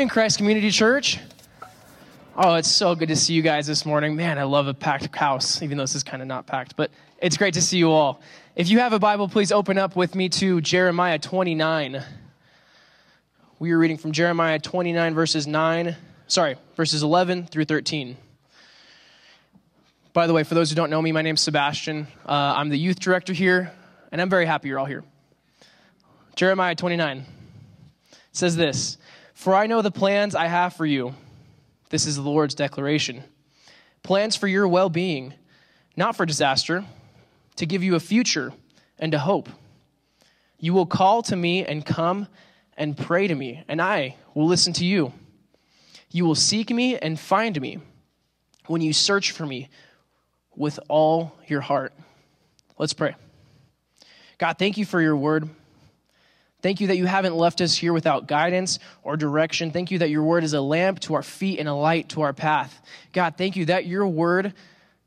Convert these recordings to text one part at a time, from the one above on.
in Christ Community Church. Oh, it's so good to see you guys this morning. Man, I love a packed house, even though this is kind of not packed, but it's great to see you all. If you have a Bible, please open up with me to Jeremiah 29. We are reading from Jeremiah 29, verses 9, sorry, verses 11 through 13. By the way, for those who don't know me, my name's Sebastian. Uh, I'm the youth director here, and I'm very happy you're all here. Jeremiah 29 says this For I know the plans I have for you. This is the Lord's declaration. Plans for your well being, not for disaster, to give you a future and a hope. You will call to me and come and pray to me, and I will listen to you. You will seek me and find me when you search for me with all your heart. Let's pray. God, thank you for your word. Thank you that you haven't left us here without guidance or direction. Thank you that your word is a lamp to our feet and a light to our path. God, thank you that your word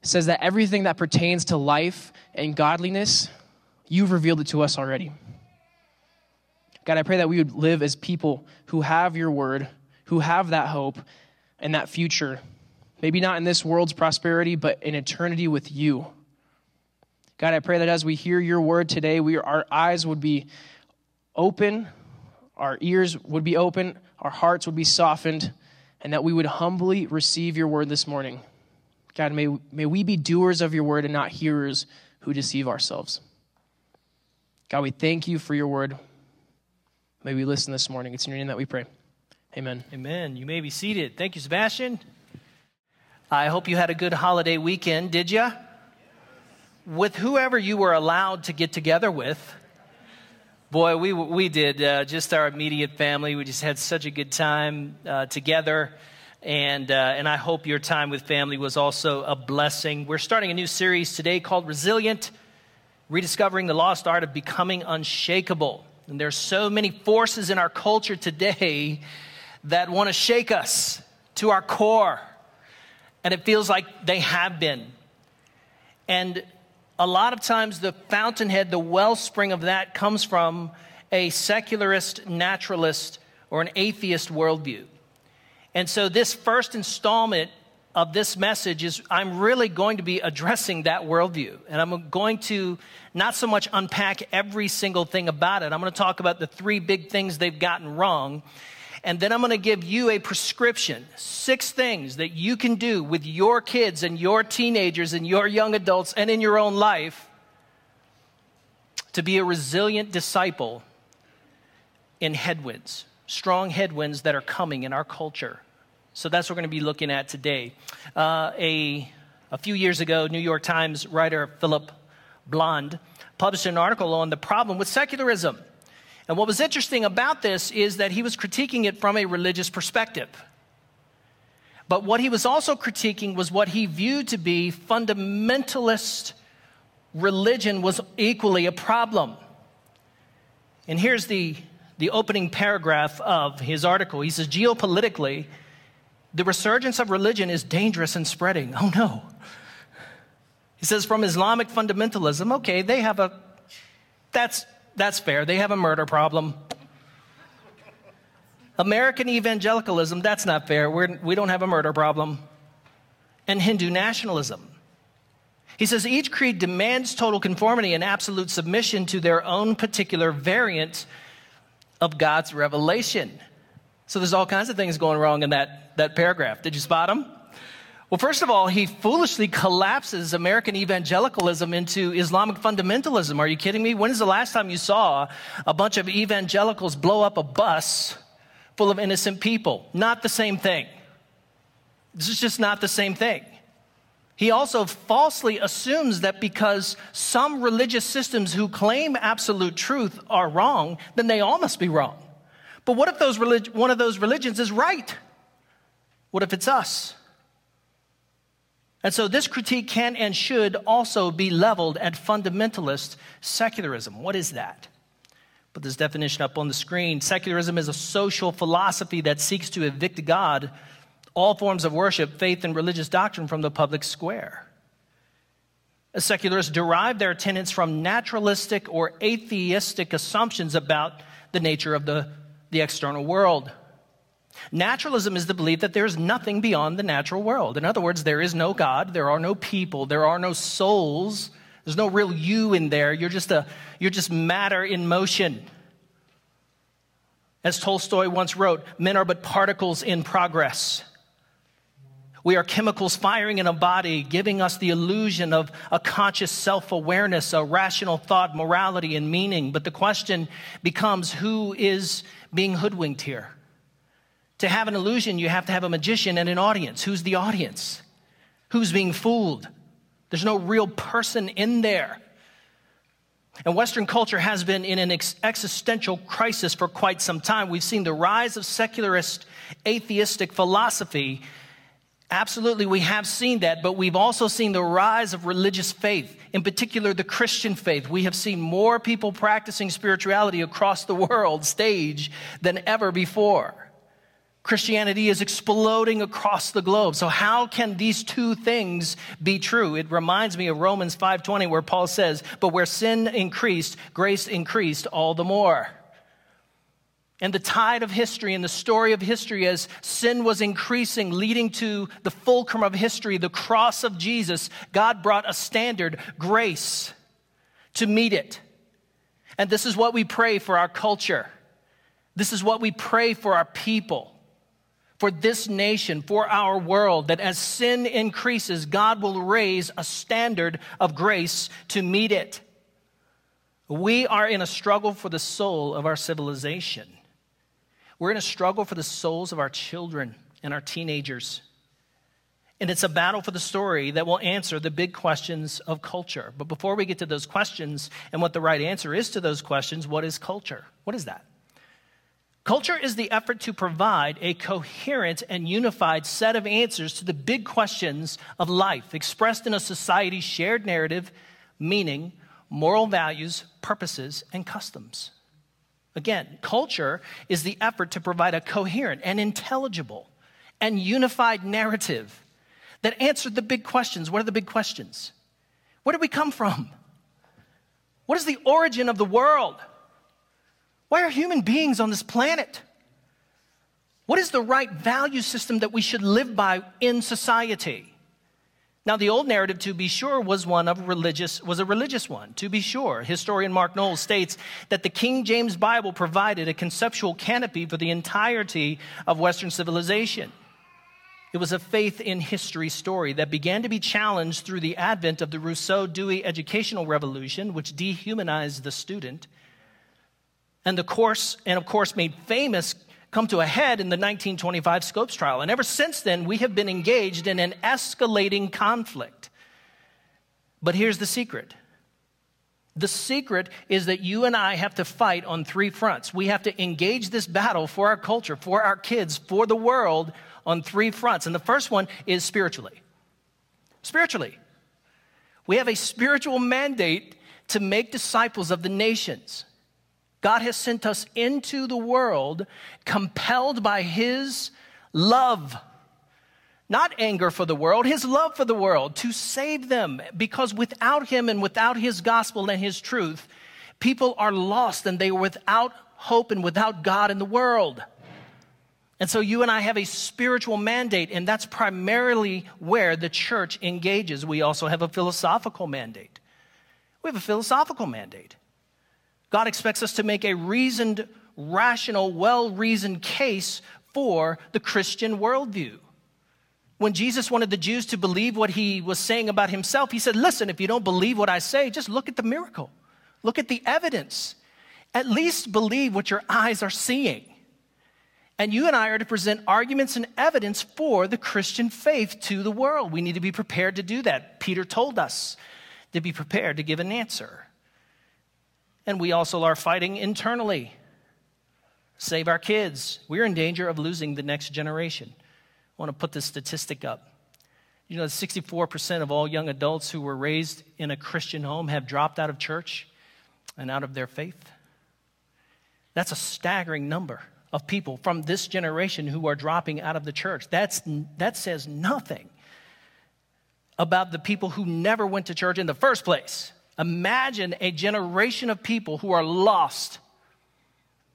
says that everything that pertains to life and godliness, you've revealed it to us already. God, I pray that we would live as people who have your word, who have that hope and that future. Maybe not in this world's prosperity, but in eternity with you. God, I pray that as we hear your word today, we, our eyes would be open, our ears would be open, our hearts would be softened, and that we would humbly receive your word this morning. God, may, may we be doers of your word and not hearers who deceive ourselves. God, we thank you for your word. May we listen this morning. It's in your name that we pray. Amen. Amen. You may be seated. Thank you, Sebastian. I hope you had a good holiday weekend, did you? With whoever you were allowed to get together with. Boy, we, we did. Uh, just our immediate family. We just had such a good time uh, together. And, uh, and I hope your time with family was also a blessing. We're starting a new series today called Resilient Rediscovering the Lost Art of Becoming Unshakable. And there's so many forces in our culture today that want to shake us to our core. And it feels like they have been. And a lot of times the fountainhead, the wellspring of that comes from a secularist, naturalist, or an atheist worldview. And so, this first installment of this message is I'm really going to be addressing that worldview. And I'm going to not so much unpack every single thing about it, I'm going to talk about the three big things they've gotten wrong and then I'm going to give you a prescription six things that you can do with your kids and your teenagers and your young adults and in your own life to be a resilient disciple in headwinds, strong headwinds that are coming in our culture. So that's what we're going to be looking at today. Uh, a, a few years ago, New York Times writer Philip Blond published an article on the problem with secularism. And what was interesting about this is that he was critiquing it from a religious perspective. But what he was also critiquing was what he viewed to be fundamentalist religion was equally a problem. And here's the, the opening paragraph of his article. He says, Geopolitically, the resurgence of religion is dangerous and spreading. Oh no. He says, from Islamic fundamentalism, okay, they have a, that's that's fair. They have a murder problem. American evangelicalism, that's not fair. We're, we don't have a murder problem. And Hindu nationalism. He says each creed demands total conformity and absolute submission to their own particular variant of God's revelation. So there's all kinds of things going wrong in that, that paragraph. Did you spot them? Well, first of all, he foolishly collapses American evangelicalism into Islamic fundamentalism. Are you kidding me? When is the last time you saw a bunch of evangelicals blow up a bus full of innocent people? Not the same thing. This is just not the same thing. He also falsely assumes that because some religious systems who claim absolute truth are wrong, then they all must be wrong. But what if those relig- one of those religions is right? What if it's us? And so this critique can and should also be leveled at fundamentalist secularism. What is that? Put this definition up on the screen. Secularism is a social philosophy that seeks to evict God, all forms of worship, faith, and religious doctrine from the public square. Secularists derive their tenets from naturalistic or atheistic assumptions about the nature of the, the external world. Naturalism is the belief that there is nothing beyond the natural world. In other words, there is no God, there are no people, there are no souls, there's no real you in there. You're just, a, you're just matter in motion. As Tolstoy once wrote, men are but particles in progress. We are chemicals firing in a body, giving us the illusion of a conscious self awareness, a rational thought, morality, and meaning. But the question becomes who is being hoodwinked here? To have an illusion, you have to have a magician and an audience. Who's the audience? Who's being fooled? There's no real person in there. And Western culture has been in an ex- existential crisis for quite some time. We've seen the rise of secularist, atheistic philosophy Absolutely, we have seen that, but we've also seen the rise of religious faith, in particular the Christian faith. We have seen more people practicing spirituality across the world stage than ever before. Christianity is exploding across the globe. So how can these two things be true? It reminds me of Romans 5:20 where Paul says, "But where sin increased, grace increased all the more." and the tide of history and the story of history as sin was increasing, leading to the fulcrum of history, the cross of Jesus, God brought a standard, grace, to meet it. And this is what we pray for our culture. This is what we pray for our people, for this nation, for our world, that as sin increases, God will raise a standard of grace to meet it. We are in a struggle for the soul of our civilization. We're in a struggle for the souls of our children and our teenagers. And it's a battle for the story that will answer the big questions of culture. But before we get to those questions and what the right answer is to those questions, what is culture? What is that? Culture is the effort to provide a coherent and unified set of answers to the big questions of life, expressed in a society's shared narrative, meaning, moral values, purposes, and customs. Again, culture is the effort to provide a coherent and intelligible and unified narrative that answered the big questions. What are the big questions? Where did we come from? What is the origin of the world? Why are human beings on this planet? What is the right value system that we should live by in society? Now, the old narrative, to be sure, was one of religious, was a religious one, to be sure. Historian Mark Noll states that the King James Bible provided a conceptual canopy for the entirety of Western civilization. It was a faith in history story that began to be challenged through the advent of the Rousseau Dewey educational revolution, which dehumanized the student. And the course, and of course, made famous come to a head in the 1925 Scopes trial. And ever since then, we have been engaged in an escalating conflict. But here's the secret the secret is that you and I have to fight on three fronts. We have to engage this battle for our culture, for our kids, for the world on three fronts. And the first one is spiritually. Spiritually. We have a spiritual mandate to make disciples of the nations. God has sent us into the world compelled by His love. Not anger for the world, His love for the world to save them. Because without Him and without His gospel and His truth, people are lost and they are without hope and without God in the world. And so you and I have a spiritual mandate, and that's primarily where the church engages. We also have a philosophical mandate. We have a philosophical mandate. God expects us to make a reasoned, rational, well reasoned case for the Christian worldview. When Jesus wanted the Jews to believe what he was saying about himself, he said, Listen, if you don't believe what I say, just look at the miracle, look at the evidence. At least believe what your eyes are seeing. And you and I are to present arguments and evidence for the Christian faith to the world. We need to be prepared to do that. Peter told us to be prepared to give an answer. And we also are fighting internally. Save our kids. We're in danger of losing the next generation. I want to put this statistic up. You know, 64% of all young adults who were raised in a Christian home have dropped out of church and out of their faith. That's a staggering number of people from this generation who are dropping out of the church. That's, that says nothing about the people who never went to church in the first place. Imagine a generation of people who are lost,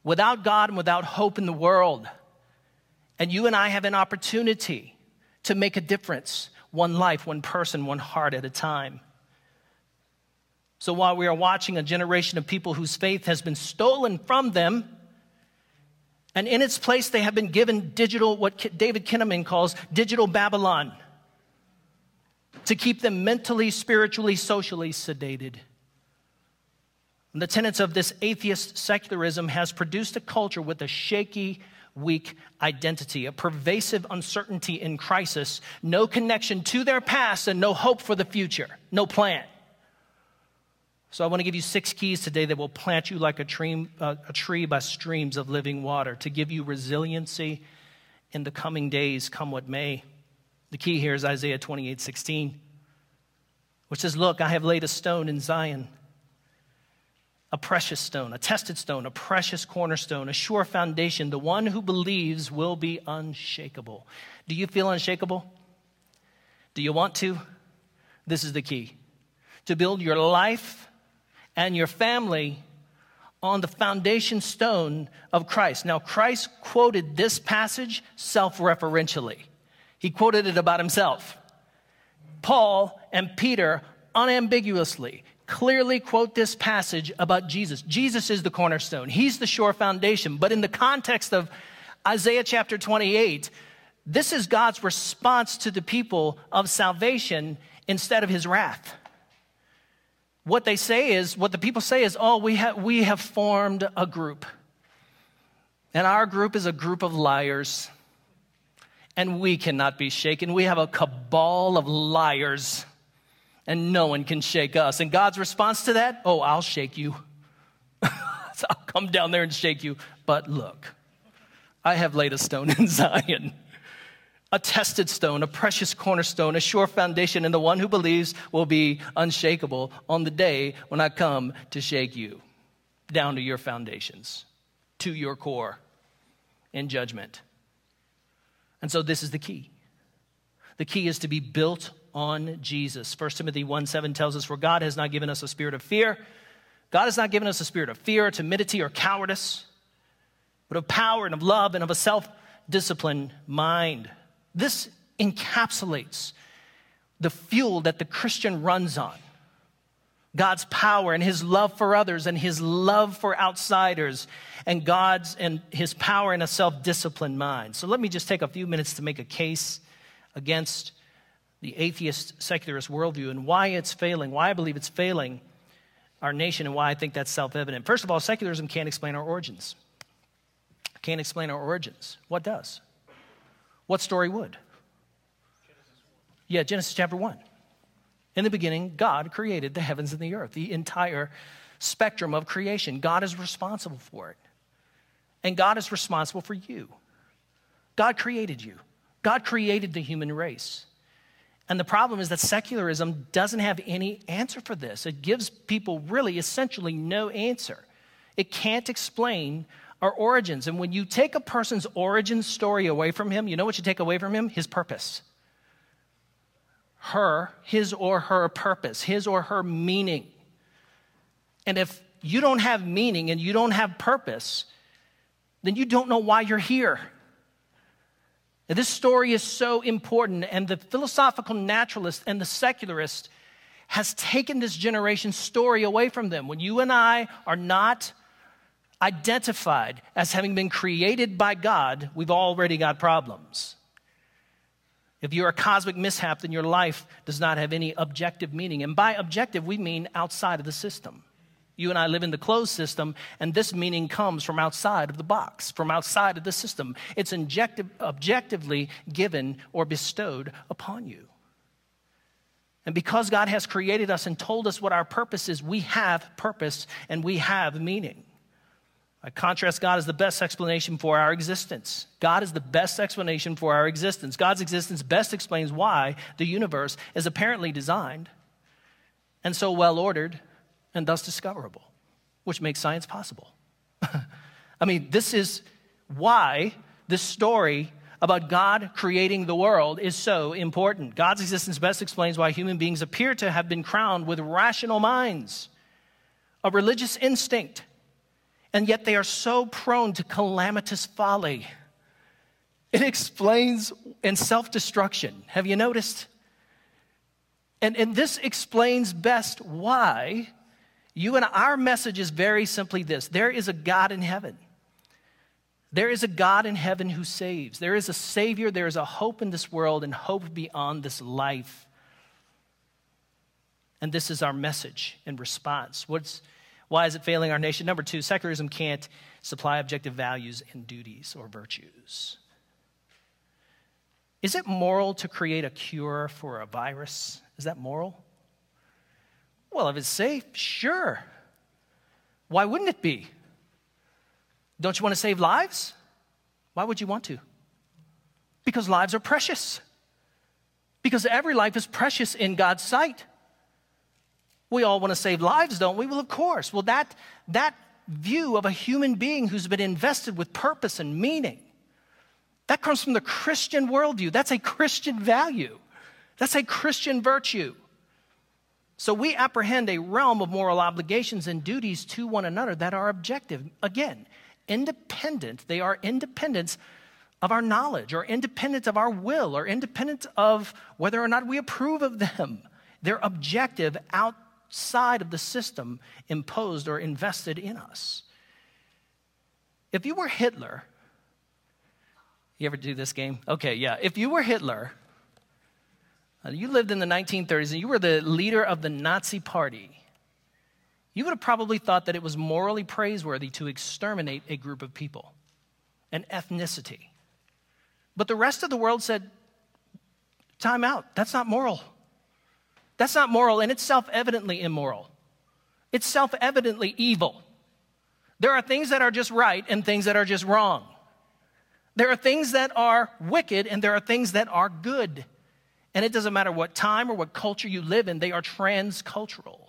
without God and without hope in the world. And you and I have an opportunity to make a difference, one life, one person, one heart at a time. So while we are watching a generation of people whose faith has been stolen from them, and in its place they have been given digital, what David Kinnaman calls digital Babylon, to keep them mentally, spiritually, socially sedated. And the tenets of this atheist secularism has produced a culture with a shaky, weak identity, a pervasive uncertainty in crisis, no connection to their past, and no hope for the future, no plan. So, I want to give you six keys today that will plant you like a tree, uh, a tree by streams of living water to give you resiliency in the coming days, come what may. The key here is Isaiah 28 16, which says, Look, I have laid a stone in Zion, a precious stone, a tested stone, a precious cornerstone, a sure foundation. The one who believes will be unshakable. Do you feel unshakable? Do you want to? This is the key to build your life and your family on the foundation stone of Christ. Now, Christ quoted this passage self referentially, he quoted it about himself. Paul and Peter unambiguously, clearly quote this passage about Jesus. Jesus is the cornerstone, he's the sure foundation. But in the context of Isaiah chapter 28, this is God's response to the people of salvation instead of his wrath what they say is, what the people say is, oh, we, ha- we have formed a group. And our group is a group of liars. And we cannot be shaken. We have a cabal of liars. And no one can shake us. And God's response to that, oh, I'll shake you. so I'll come down there and shake you. But look, I have laid a stone in Zion a tested stone, a precious cornerstone, a sure foundation, and the one who believes will be unshakable on the day when I come to shake you down to your foundations, to your core in judgment. And so this is the key. The key is to be built on Jesus. 1 Timothy 1 7 tells us, For God has not given us a spirit of fear. God has not given us a spirit of fear, timidity, or cowardice, but of power and of love and of a self disciplined mind. This encapsulates the fuel that the Christian runs on God's power and his love for others and his love for outsiders and God's and his power in a self-disciplined mind. So let me just take a few minutes to make a case against the atheist secularist worldview and why it's failing, why I believe it's failing our nation and why I think that's self-evident. First of all, secularism can't explain our origins. Can't explain our origins. What does? What story would? Yeah, Genesis chapter 1. In the beginning, God created the heavens and the earth, the entire spectrum of creation. God is responsible for it. And God is responsible for you. God created you, God created the human race. And the problem is that secularism doesn't have any answer for this. It gives people really essentially no answer. It can't explain our origins. And when you take a person's origin story away from him, you know what you take away from him? His purpose. Her, his or her purpose, his or her meaning. And if you don't have meaning and you don't have purpose, then you don't know why you're here. And this story is so important, and the philosophical naturalist and the secularist has taken this generation's story away from them. When you and I are not identified as having been created by God, we've already got problems. If you're a cosmic mishap, then your life does not have any objective meaning. And by objective, we mean outside of the system. You and I live in the closed system, and this meaning comes from outside of the box, from outside of the system. It's injective, objectively given or bestowed upon you. And because God has created us and told us what our purpose is, we have purpose and we have meaning. I contrast God as the best explanation for our existence. God is the best explanation for our existence. God's existence best explains why the universe is apparently designed and so well ordered and thus discoverable, which makes science possible. I mean, this is why this story about God creating the world is so important. God's existence best explains why human beings appear to have been crowned with rational minds, a religious instinct, and yet they are so prone to calamitous folly. It explains in self destruction. Have you noticed? And, and this explains best why you and our message is very simply this there is a God in heaven. There is a God in heaven who saves. There is a Savior. There is a hope in this world and hope beyond this life. And this is our message in response. What's, why is it failing our nation? Number two, secularism can't supply objective values and duties or virtues. Is it moral to create a cure for a virus? Is that moral? Well, if it's safe, sure. Why wouldn't it be? Don't you want to save lives? Why would you want to? Because lives are precious. Because every life is precious in God's sight. We all want to save lives, don't we? Well, of course. Well, that, that view of a human being who's been invested with purpose and meaning, that comes from the Christian worldview. That's a Christian value. That's a Christian virtue. So we apprehend a realm of moral obligations and duties to one another that are objective. Again, independent. They are independent of our knowledge or independent of our will or independent of whether or not we approve of them. They're objective outside of the system imposed or invested in us. If you were Hitler, you ever do this game? Okay, yeah. If you were Hitler, uh, you lived in the 1930s and you were the leader of the Nazi Party, you would have probably thought that it was morally praiseworthy to exterminate a group of people, an ethnicity. But the rest of the world said, time out. That's not moral. That's not moral, and it's self evidently immoral. It's self evidently evil. There are things that are just right and things that are just wrong. There are things that are wicked and there are things that are good. And it doesn't matter what time or what culture you live in, they are transcultural.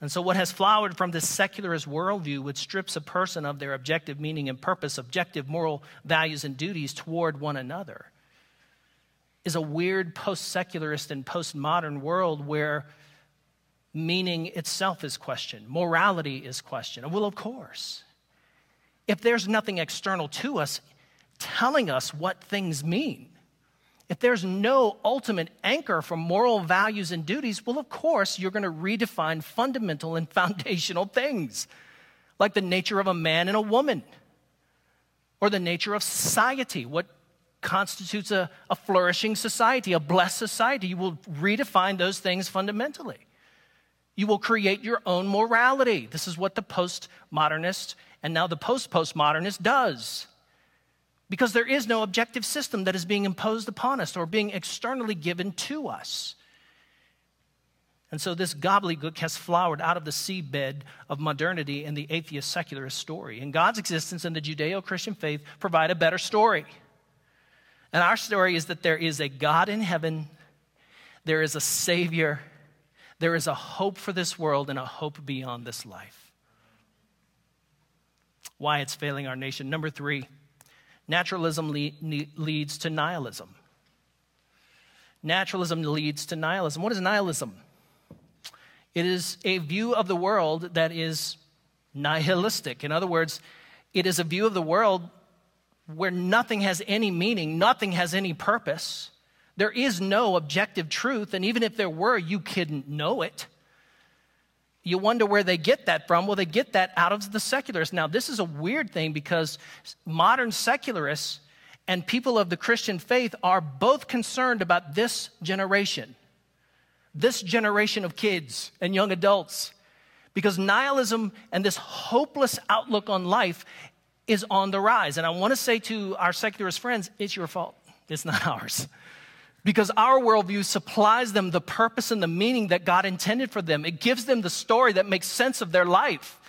And so, what has flowered from this secularist worldview, which strips a person of their objective meaning and purpose, objective moral values and duties toward one another, is a weird post secularist and postmodern world where meaning itself is questioned, morality is questioned. Well, of course. If there's nothing external to us telling us what things mean, if there's no ultimate anchor for moral values and duties, well, of course, you're going to redefine fundamental and foundational things, like the nature of a man and a woman, or the nature of society, what constitutes a, a flourishing society, a blessed society. You will redefine those things fundamentally. You will create your own morality. This is what the postmodernist and now the post postmodernist does because there is no objective system that is being imposed upon us or being externally given to us. And so this gobbledygook has flowered out of the seedbed of modernity and the atheist secularist story. And God's existence and the Judeo Christian faith provide a better story. And our story is that there is a God in heaven, there is a Savior, there is a hope for this world, and a hope beyond this life. Why it's failing our nation. Number three, Naturalism le- leads to nihilism. Naturalism leads to nihilism. What is nihilism? It is a view of the world that is nihilistic. In other words, it is a view of the world where nothing has any meaning, nothing has any purpose. There is no objective truth, and even if there were, you couldn't know it. You wonder where they get that from. Well, they get that out of the secularists. Now, this is a weird thing because modern secularists and people of the Christian faith are both concerned about this generation, this generation of kids and young adults, because nihilism and this hopeless outlook on life is on the rise. And I want to say to our secularist friends, it's your fault, it's not ours because our worldview supplies them the purpose and the meaning that God intended for them. It gives them the story that makes sense of their life,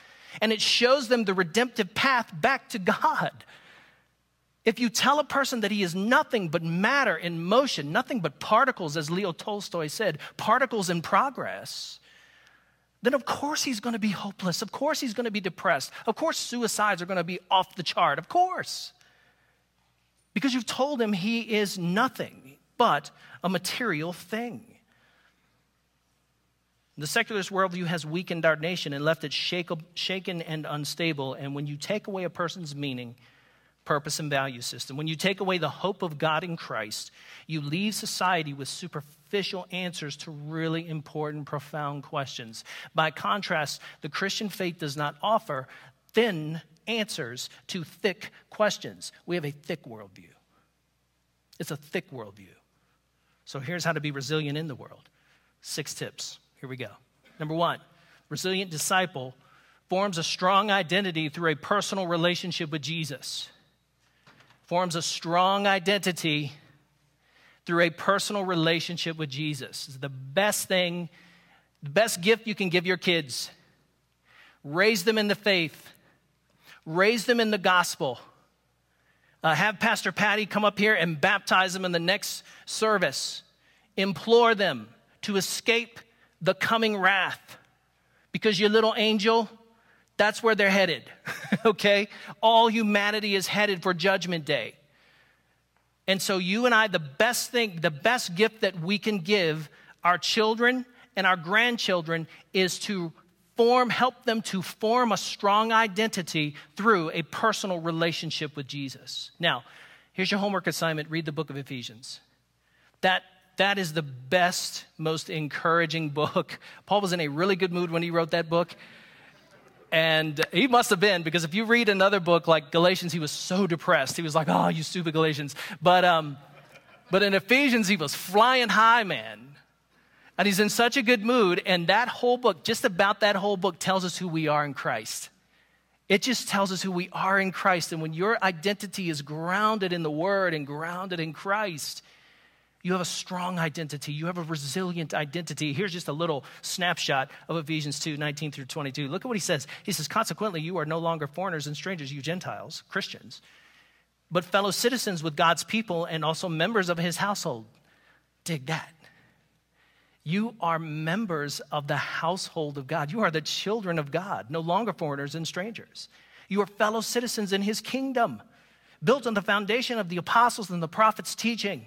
and it shows them the redemptive path back to God. If you tell a person that he is nothing but matter in motion, nothing but particles, as Leo Tolstoy said, particles in progress, then of course he's going to be hopeless. Of course he's going to be depressed. Of course suicides are going to be off the chart. Of course. because you've told him he is nothing but a material thing. The secularist worldview has weakened our nation and left it shaken and unstable. And when you take away a person's meaning, purpose, and value system, when you take away the hope of God in Christ, you leave society with superficial answers to really important, profound questions. By contrast, the Christian faith does not offer thin answers to thick questions. We have a thick worldview. It's a thick worldview. So here's how to be resilient in the world six tips. Here we go. Number one, resilient disciple forms a strong identity through a personal relationship with Jesus. Forms a strong identity through a personal relationship with Jesus. It's the best thing, the best gift you can give your kids. Raise them in the faith, raise them in the gospel. Uh, have Pastor Patty come up here and baptize them in the next service. Implore them to escape the coming wrath. Because your little angel, that's where they're headed, okay? All humanity is headed for Judgment Day. And so, you and I, the best thing, the best gift that we can give our children and our grandchildren is to form, help them to form a strong identity through a personal relationship with Jesus. Now, here's your homework assignment read the book of Ephesians. That that is the best, most encouraging book. Paul was in a really good mood when he wrote that book. And he must have been, because if you read another book like Galatians, he was so depressed. He was like, oh, you stupid Galatians. But, um, but in Ephesians, he was flying high, man. And he's in such a good mood. And that whole book, just about that whole book, tells us who we are in Christ. It just tells us who we are in Christ. And when your identity is grounded in the Word and grounded in Christ, you have a strong identity. You have a resilient identity. Here's just a little snapshot of Ephesians 2 19 through 22. Look at what he says. He says, Consequently, you are no longer foreigners and strangers, you Gentiles, Christians, but fellow citizens with God's people and also members of his household. Dig that. You are members of the household of God. You are the children of God, no longer foreigners and strangers. You are fellow citizens in his kingdom, built on the foundation of the apostles and the prophets' teaching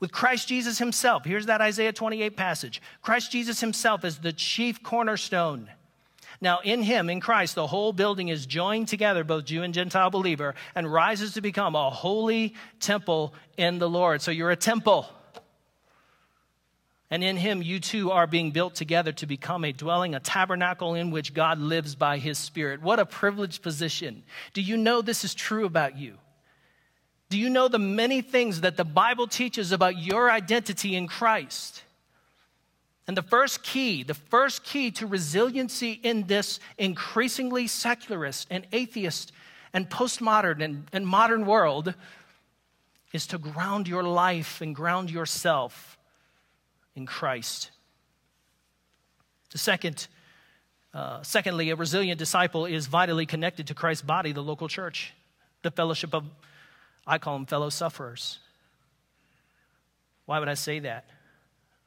with Christ Jesus himself. Here's that Isaiah 28 passage Christ Jesus himself is the chief cornerstone. Now, in him, in Christ, the whole building is joined together, both Jew and Gentile believer, and rises to become a holy temple in the Lord. So you're a temple. And in him, you too are being built together to become a dwelling, a tabernacle in which God lives by his Spirit. What a privileged position. Do you know this is true about you? Do you know the many things that the Bible teaches about your identity in Christ? And the first key, the first key to resiliency in this increasingly secularist and atheist and postmodern and, and modern world is to ground your life and ground yourself in Christ. The second, uh, secondly, a resilient disciple is vitally connected to Christ's body, the local church, the fellowship of I call them fellow sufferers. Why would I say that?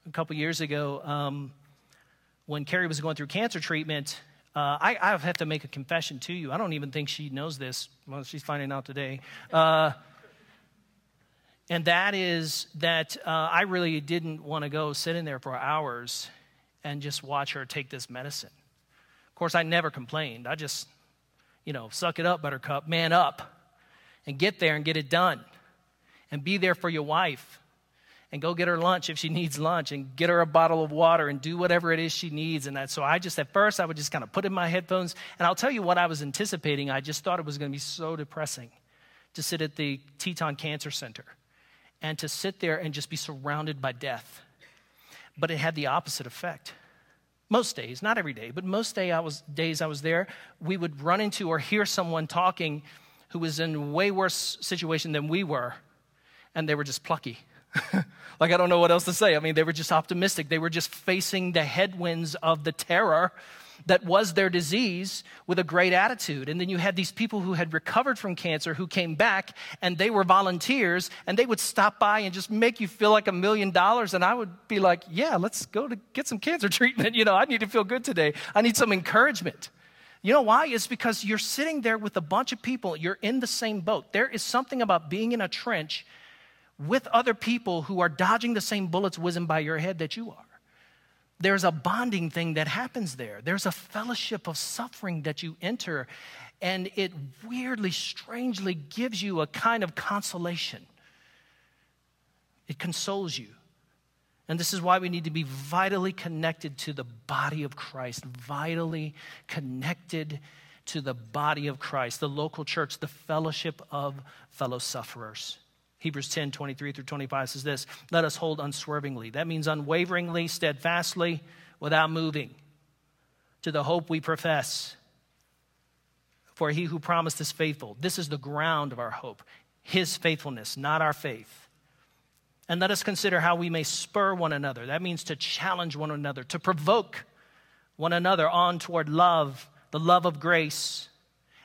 A couple years ago, um, when Carrie was going through cancer treatment, uh, I, I, have to make a confession to you. I don't even think she knows this. Well, she's finding out today. Uh, and that is that uh, I really didn't want to go sit in there for hours and just watch her take this medicine. Of course, I never complained. I just, you know, suck it up, buttercup, man up and get there and get it done. And be there for your wife. And go get her lunch if she needs lunch and get her a bottle of water and do whatever it is she needs. And that so i just at first i would just kind of put in my headphones. And i'll tell you what i was anticipating. I just thought it was going to be so depressing to sit at the teton cancer center and to sit there and just be surrounded by death. But it had the opposite effect. Most days not every day but most day I was, days i was there we would run into or hear someone talking who was in way worse situation than we were, and they were just plucky. like, I don't know what else to say. I mean, they were just optimistic. They were just facing the headwinds of the terror that was their disease with a great attitude. And then you had these people who had recovered from cancer who came back and they were volunteers and they would stop by and just make you feel like a million dollars. And I would be like, yeah, let's go to get some cancer treatment. You know, I need to feel good today. I need some encouragement. You know why? It's because you're sitting there with a bunch of people, you're in the same boat. There is something about being in a trench with other people who are dodging the same bullets whizzing by your head that you are. There's a bonding thing that happens there. There's a fellowship of suffering that you enter, and it weirdly, strangely gives you a kind of consolation. It consoles you. And this is why we need to be vitally connected to the body of Christ, vitally connected to the body of Christ, the local church, the fellowship of fellow sufferers. Hebrews 10 23 through 25 says this Let us hold unswervingly. That means unwaveringly, steadfastly, without moving, to the hope we profess. For he who promised is faithful. This is the ground of our hope, his faithfulness, not our faith. And let us consider how we may spur one another. That means to challenge one another, to provoke one another on toward love, the love of grace,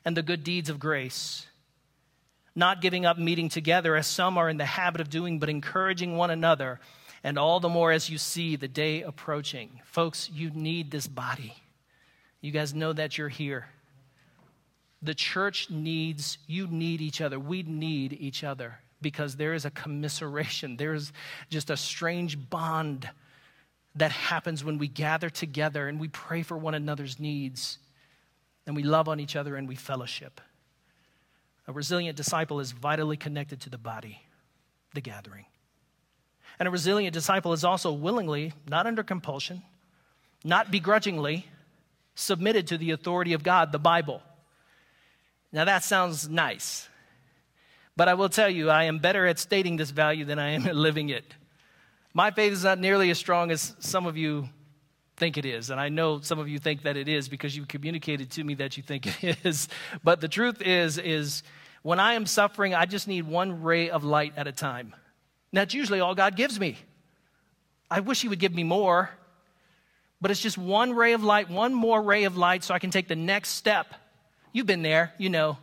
and the good deeds of grace. Not giving up meeting together as some are in the habit of doing, but encouraging one another, and all the more as you see the day approaching. Folks, you need this body. You guys know that you're here. The church needs, you need each other. We need each other because there is a commiseration. There's just a strange bond that happens when we gather together and we pray for one another's needs and we love on each other and we fellowship. A resilient disciple is vitally connected to the body, the gathering. And a resilient disciple is also willingly, not under compulsion, not begrudgingly, submitted to the authority of God, the Bible. Now that sounds nice. But I will tell you, I am better at stating this value than I am at living it. My faith is not nearly as strong as some of you think it is. And I know some of you think that it is because you communicated to me that you think it is. But the truth is, is when I am suffering, I just need one ray of light at a time. And that's usually all God gives me. I wish He would give me more, but it's just one ray of light, one more ray of light so I can take the next step. You've been there, you know.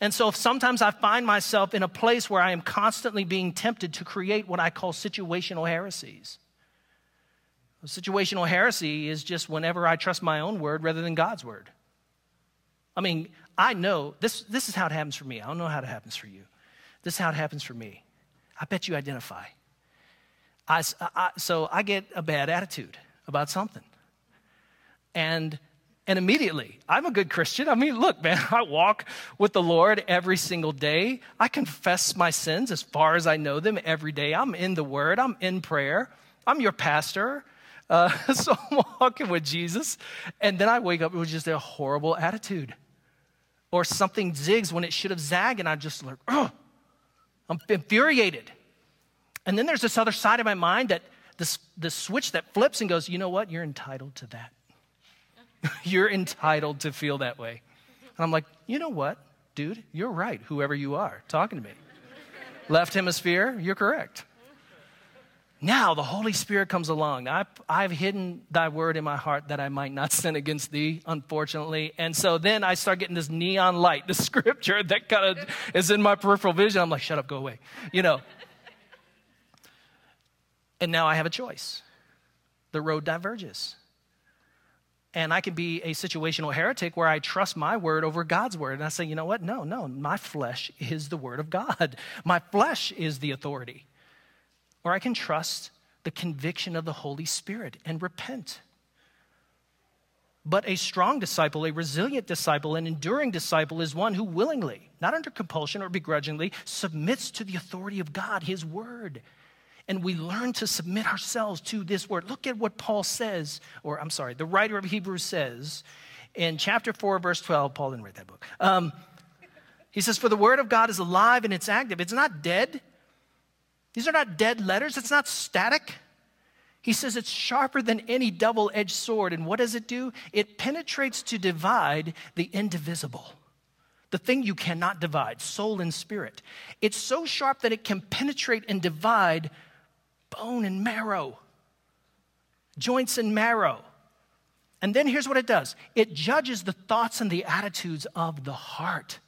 And so sometimes I find myself in a place where I am constantly being tempted to create what I call situational heresies. Situational heresy is just whenever I trust my own word rather than God's word. I mean, I know this, this is how it happens for me. I don't know how it happens for you. This is how it happens for me. I bet you identify. I, I, so I get a bad attitude about something. And and immediately, I'm a good Christian. I mean, look, man, I walk with the Lord every single day. I confess my sins as far as I know them every day. I'm in the Word, I'm in prayer. I'm your pastor. Uh, so I'm walking with Jesus. And then I wake up with just a horrible attitude. Or something zigs when it should have zagged, and I'm just like, oh, I'm infuriated. And then there's this other side of my mind that this, this switch that flips and goes, you know what? You're entitled to that. You're entitled to feel that way. And I'm like, you know what, dude? You're right, whoever you are talking to me. Left hemisphere, you're correct. Now the Holy Spirit comes along. I've, I've, hidden thy word in my heart that I might not sin against thee, unfortunately. And so then I start getting this neon light, the scripture that kind of is in my peripheral vision. I'm like, shut up, go away. You know. And now I have a choice. The road diverges. And I can be a situational heretic where I trust my word over God's word. And I say, you know what? No, no, my flesh is the word of God. My flesh is the authority. Or I can trust the conviction of the Holy Spirit and repent. But a strong disciple, a resilient disciple, an enduring disciple is one who willingly, not under compulsion or begrudgingly, submits to the authority of God, His word and we learn to submit ourselves to this word. Look at what Paul says, or I'm sorry, the writer of Hebrews says in chapter 4, verse 12. Paul didn't write that book. Um, he says, For the word of God is alive and it's active, it's not dead. These are not dead letters, it's not static. He says it's sharper than any double edged sword. And what does it do? It penetrates to divide the indivisible the thing you cannot divide, soul and spirit. It's so sharp that it can penetrate and divide bone and marrow, joints and marrow. And then here's what it does it judges the thoughts and the attitudes of the heart.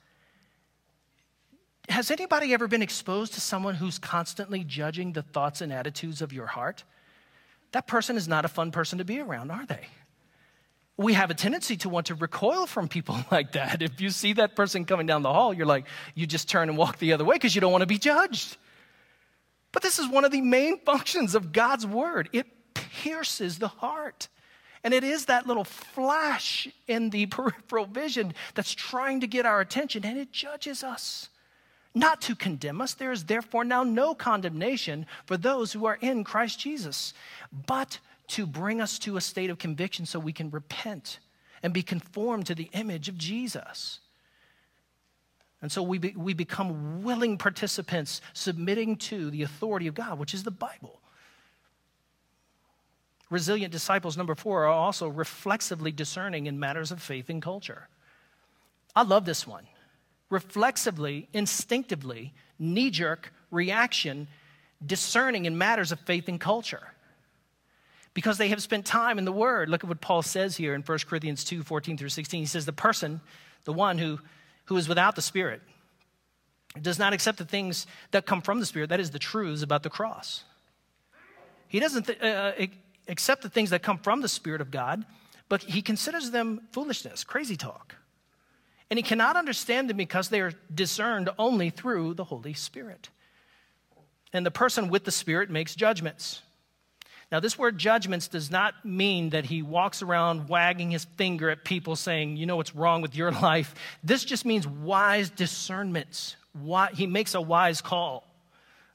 Has anybody ever been exposed to someone who's constantly judging the thoughts and attitudes of your heart? That person is not a fun person to be around, are they? we have a tendency to want to recoil from people like that. If you see that person coming down the hall, you're like, you just turn and walk the other way because you don't want to be judged. But this is one of the main functions of God's word it pierces the heart. And it is that little flash in the peripheral vision that's trying to get our attention, and it judges us. Not to condemn us. There is therefore now no condemnation for those who are in Christ Jesus, but to bring us to a state of conviction so we can repent and be conformed to the image of Jesus. And so we, be, we become willing participants submitting to the authority of God, which is the Bible. Resilient disciples, number four, are also reflexively discerning in matters of faith and culture. I love this one. Reflexively, instinctively, knee jerk reaction, discerning in matters of faith and culture. Because they have spent time in the Word. Look at what Paul says here in 1 Corinthians 2 14 through 16. He says, The person, the one who, who is without the Spirit, does not accept the things that come from the Spirit, that is, the truths about the cross. He doesn't th- uh, uh accept the things that come from the Spirit of God, but he considers them foolishness, crazy talk. And he cannot understand them because they are discerned only through the Holy Spirit. And the person with the Spirit makes judgments. Now, this word judgments does not mean that he walks around wagging his finger at people saying, you know what's wrong with your life. This just means wise discernments. Why, he makes a wise call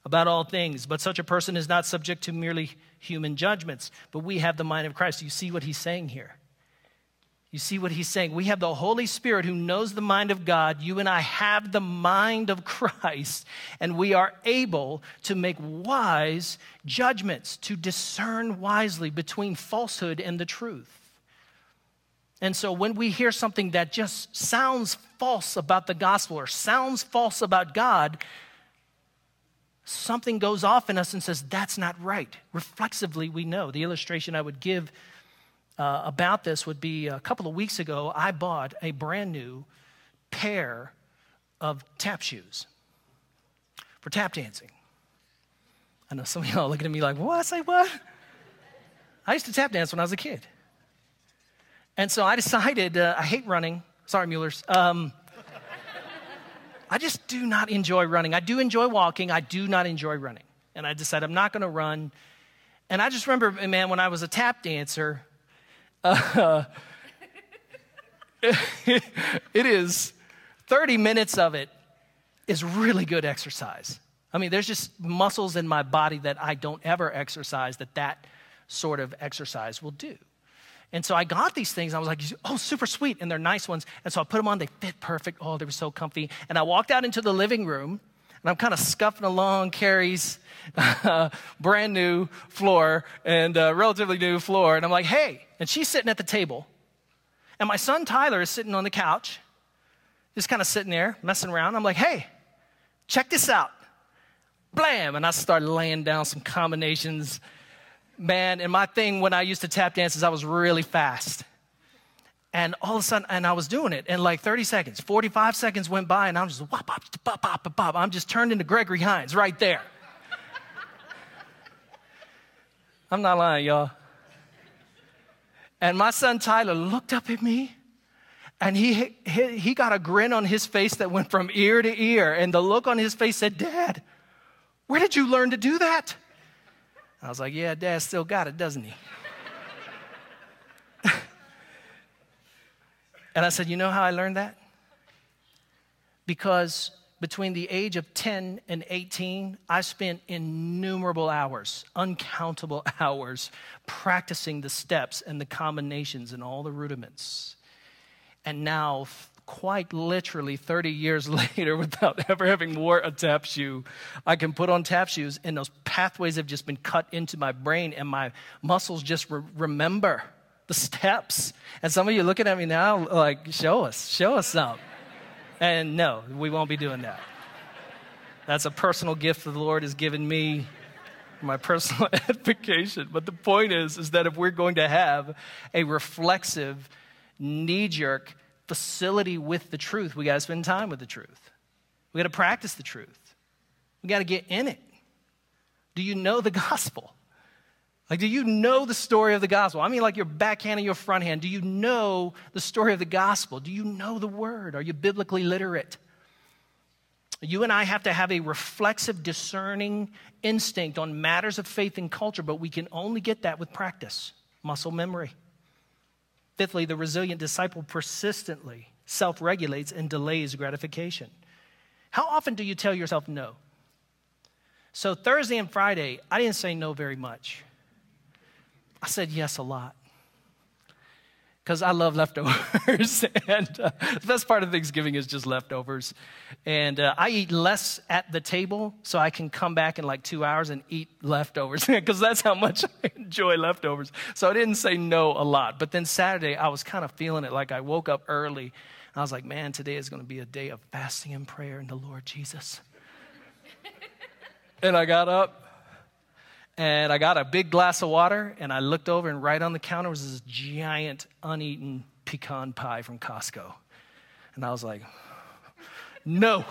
about all things, but such a person is not subject to merely human judgments, but we have the mind of Christ. You see what he's saying here. You see what he's saying? We have the Holy Spirit who knows the mind of God. You and I have the mind of Christ, and we are able to make wise judgments, to discern wisely between falsehood and the truth. And so when we hear something that just sounds false about the gospel or sounds false about God, something goes off in us and says, that's not right. Reflexively, we know. The illustration I would give uh, about this would be a couple of weeks ago, I bought a brand new pair of tap shoes for tap dancing. I know some of y'all looking at me like, what? Say what? I used to tap dance when I was a kid. And so I decided, uh, I hate running. Sorry, Muellers. Um, I just do not enjoy running. I do enjoy walking. I do not enjoy running. And I decided I'm not going to run. And I just remember, man, when I was a tap dancer, uh, it is 30 minutes of it is really good exercise. I mean, there's just muscles in my body that I don't ever exercise that that sort of exercise will do. And so I got these things. I was like, oh, super sweet. And they're nice ones. And so I put them on. They fit perfect. Oh, they were so comfy. And I walked out into the living room and I'm kind of scuffing along Carrie's uh, brand new floor and uh, relatively new floor. And I'm like, hey. And she's sitting at the table. And my son Tyler is sitting on the couch, just kind of sitting there, messing around. I'm like, hey, check this out. Blam. And I started laying down some combinations man, and my thing when I used to tap dance is I was really fast. And all of a sudden, and I was doing it, and like 30 seconds, 45 seconds went by, and I'm just wop, wop, wop, wop, wop. I'm just turned into Gregory Hines right there. I'm not lying, y'all. And my son Tyler looked up at me, and he, he, he got a grin on his face that went from ear to ear. And the look on his face said, Dad, where did you learn to do that? I was like, yeah, dad still got it, doesn't he? And I said, you know how I learned that? Because between the age of 10 and 18, I spent innumerable hours, uncountable hours, practicing the steps and the combinations and all the rudiments. And now, quite literally 30 years later without ever having wore a tap shoe. I can put on tap shoes and those pathways have just been cut into my brain and my muscles just re- remember the steps. And some of you looking at me now like, show us, show us some. And no, we won't be doing that. That's a personal gift the Lord has given me my personal edification. But the point is, is that if we're going to have a reflexive, knee jerk, facility with the truth, we got to spend time with the truth. We got to practice the truth. We got to get in it. Do you know the gospel? Like, do you know the story of the gospel? I mean, like your backhand and your front hand. Do you know the story of the gospel? Do you know the word? Are you biblically literate? You and I have to have a reflexive, discerning instinct on matters of faith and culture, but we can only get that with practice, muscle memory. Fifthly, the resilient disciple persistently self regulates and delays gratification. How often do you tell yourself no? So, Thursday and Friday, I didn't say no very much. I said yes a lot because I love leftovers. and uh, the best part of Thanksgiving is just leftovers. And uh, I eat less at the table so I can come back in like two hours and eat leftovers because that's how much I enjoy leftovers. So I didn't say no a lot. But then Saturday, I was kind of feeling it like I woke up early. I was like, man, today is going to be a day of fasting and prayer in the Lord Jesus. and I got up and I got a big glass of water, and I looked over, and right on the counter was this giant uneaten pecan pie from Costco. And I was like, no.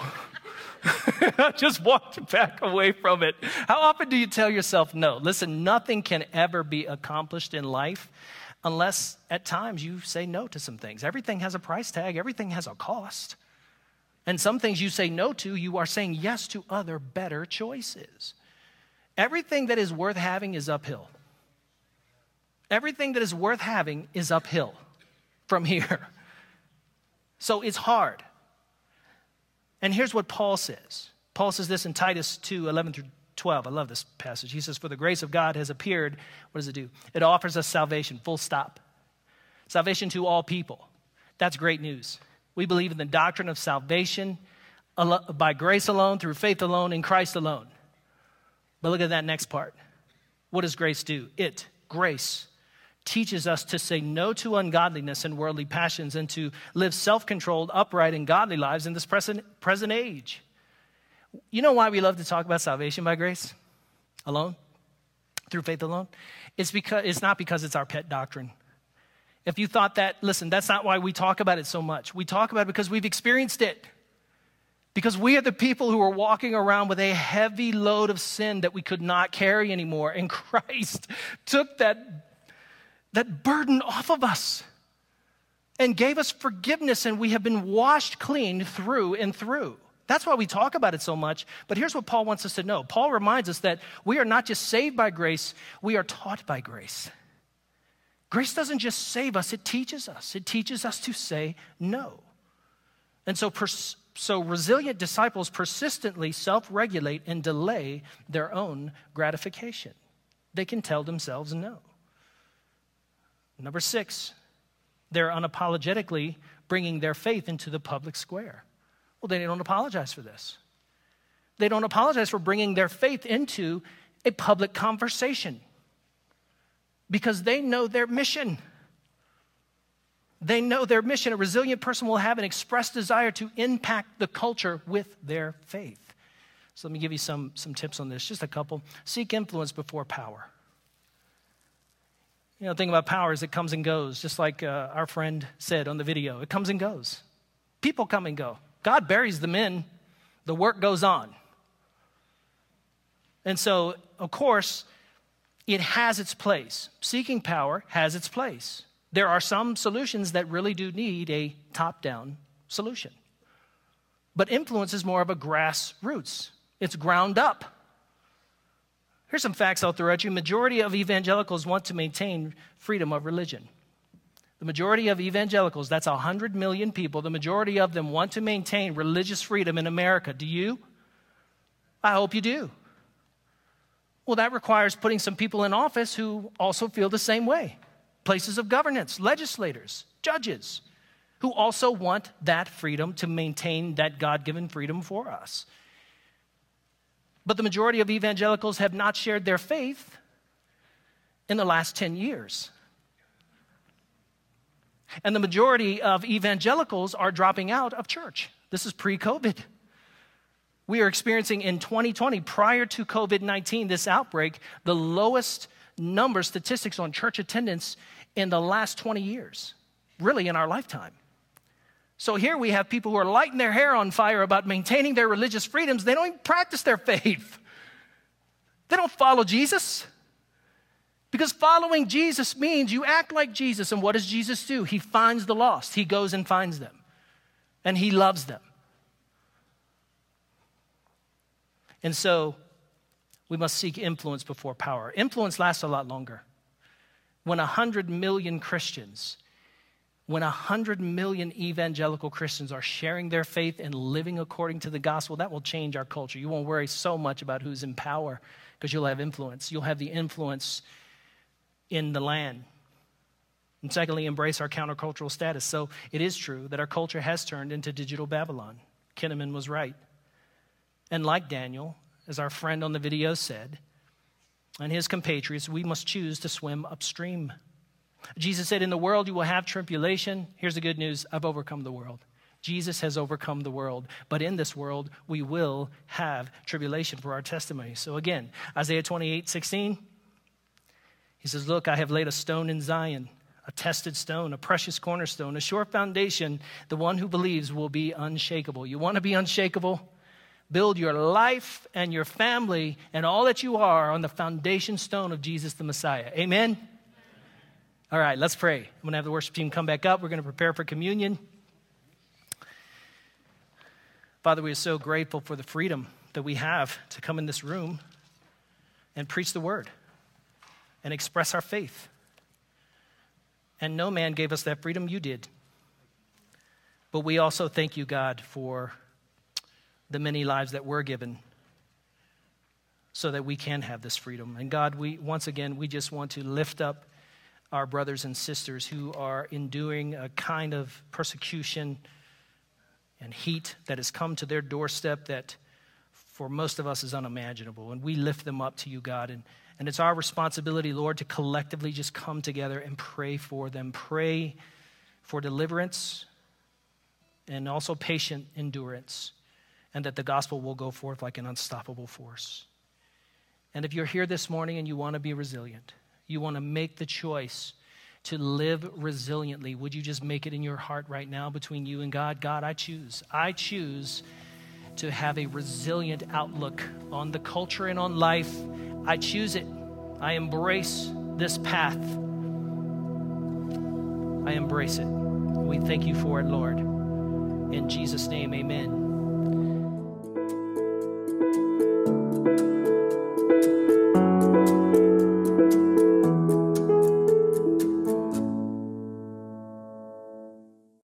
I just walked back away from it. How often do you tell yourself no? Listen, nothing can ever be accomplished in life unless at times you say no to some things. Everything has a price tag, everything has a cost. And some things you say no to, you are saying yes to other better choices. Everything that is worth having is uphill. Everything that is worth having is uphill from here. So it's hard. And here's what Paul says Paul says this in Titus 2 11 through 12. I love this passage. He says, For the grace of God has appeared. What does it do? It offers us salvation, full stop. Salvation to all people. That's great news. We believe in the doctrine of salvation by grace alone, through faith alone, in Christ alone. But look at that next part. What does grace do? It, grace, teaches us to say no to ungodliness and worldly passions and to live self controlled, upright, and godly lives in this present, present age. You know why we love to talk about salvation by grace alone? Through faith alone? It's, because, it's not because it's our pet doctrine. If you thought that, listen, that's not why we talk about it so much. We talk about it because we've experienced it. Because we are the people who are walking around with a heavy load of sin that we could not carry anymore. And Christ took that, that burden off of us and gave us forgiveness, and we have been washed clean through and through. That's why we talk about it so much. But here's what Paul wants us to know Paul reminds us that we are not just saved by grace, we are taught by grace. Grace doesn't just save us, it teaches us. It teaches us to say no. And so, pers- so resilient disciples persistently self regulate and delay their own gratification. They can tell themselves no. Number six, they're unapologetically bringing their faith into the public square. Well, they don't apologize for this. They don't apologize for bringing their faith into a public conversation because they know their mission. They know their mission. A resilient person will have an expressed desire to impact the culture with their faith. So let me give you some, some tips on this, just a couple. Seek influence before power. You know, the thing about power is it comes and goes, just like uh, our friend said on the video. It comes and goes. People come and go. God buries them in, the work goes on. And so, of course, it has its place. Seeking power has its place. There are some solutions that really do need a top down solution. But influence is more of a grassroots, it's ground up. Here's some facts I'll throw at you. Majority of evangelicals want to maintain freedom of religion. The majority of evangelicals, that's 100 million people, the majority of them want to maintain religious freedom in America. Do you? I hope you do. Well, that requires putting some people in office who also feel the same way places of governance, legislators, judges, who also want that freedom to maintain that God given freedom for us. But the majority of evangelicals have not shared their faith in the last 10 years. And the majority of evangelicals are dropping out of church. This is pre COVID. We are experiencing in 2020, prior to COVID 19, this outbreak, the lowest number statistics on church attendance in the last 20 years, really in our lifetime. So here we have people who are lighting their hair on fire about maintaining their religious freedoms. They don't even practice their faith, they don't follow Jesus. Because following Jesus means you act like Jesus. And what does Jesus do? He finds the lost, He goes and finds them, and He loves them. And so we must seek influence before power. Influence lasts a lot longer. When 100 million Christians, when 100 million evangelical Christians are sharing their faith and living according to the gospel, that will change our culture. You won't worry so much about who's in power because you'll have influence. You'll have the influence in the land. And secondly, embrace our countercultural status. So it is true that our culture has turned into digital Babylon. Kinnaman was right. And like Daniel, as our friend on the video said, and his compatriots, we must choose to swim upstream. Jesus said, In the world you will have tribulation. Here's the good news I've overcome the world. Jesus has overcome the world. But in this world, we will have tribulation for our testimony. So again, Isaiah 28 16, he says, Look, I have laid a stone in Zion, a tested stone, a precious cornerstone, a sure foundation. The one who believes will be unshakable. You want to be unshakable? Build your life and your family and all that you are on the foundation stone of Jesus the Messiah. Amen? All right, let's pray. I'm going to have the worship team come back up. We're going to prepare for communion. Father, we are so grateful for the freedom that we have to come in this room and preach the word and express our faith. And no man gave us that freedom, you did. But we also thank you, God, for the many lives that were given so that we can have this freedom. And God, we once again we just want to lift up our brothers and sisters who are enduring a kind of persecution and heat that has come to their doorstep that for most of us is unimaginable. And we lift them up to you, God. And, and it's our responsibility, Lord, to collectively just come together and pray for them. Pray for deliverance and also patient endurance and that the gospel will go forth like an unstoppable force. And if you're here this morning and you want to be resilient, you want to make the choice to live resiliently, would you just make it in your heart right now between you and God? God, I choose. I choose to have a resilient outlook on the culture and on life. I choose it. I embrace this path. I embrace it. We thank you for it, Lord. In Jesus' name, amen.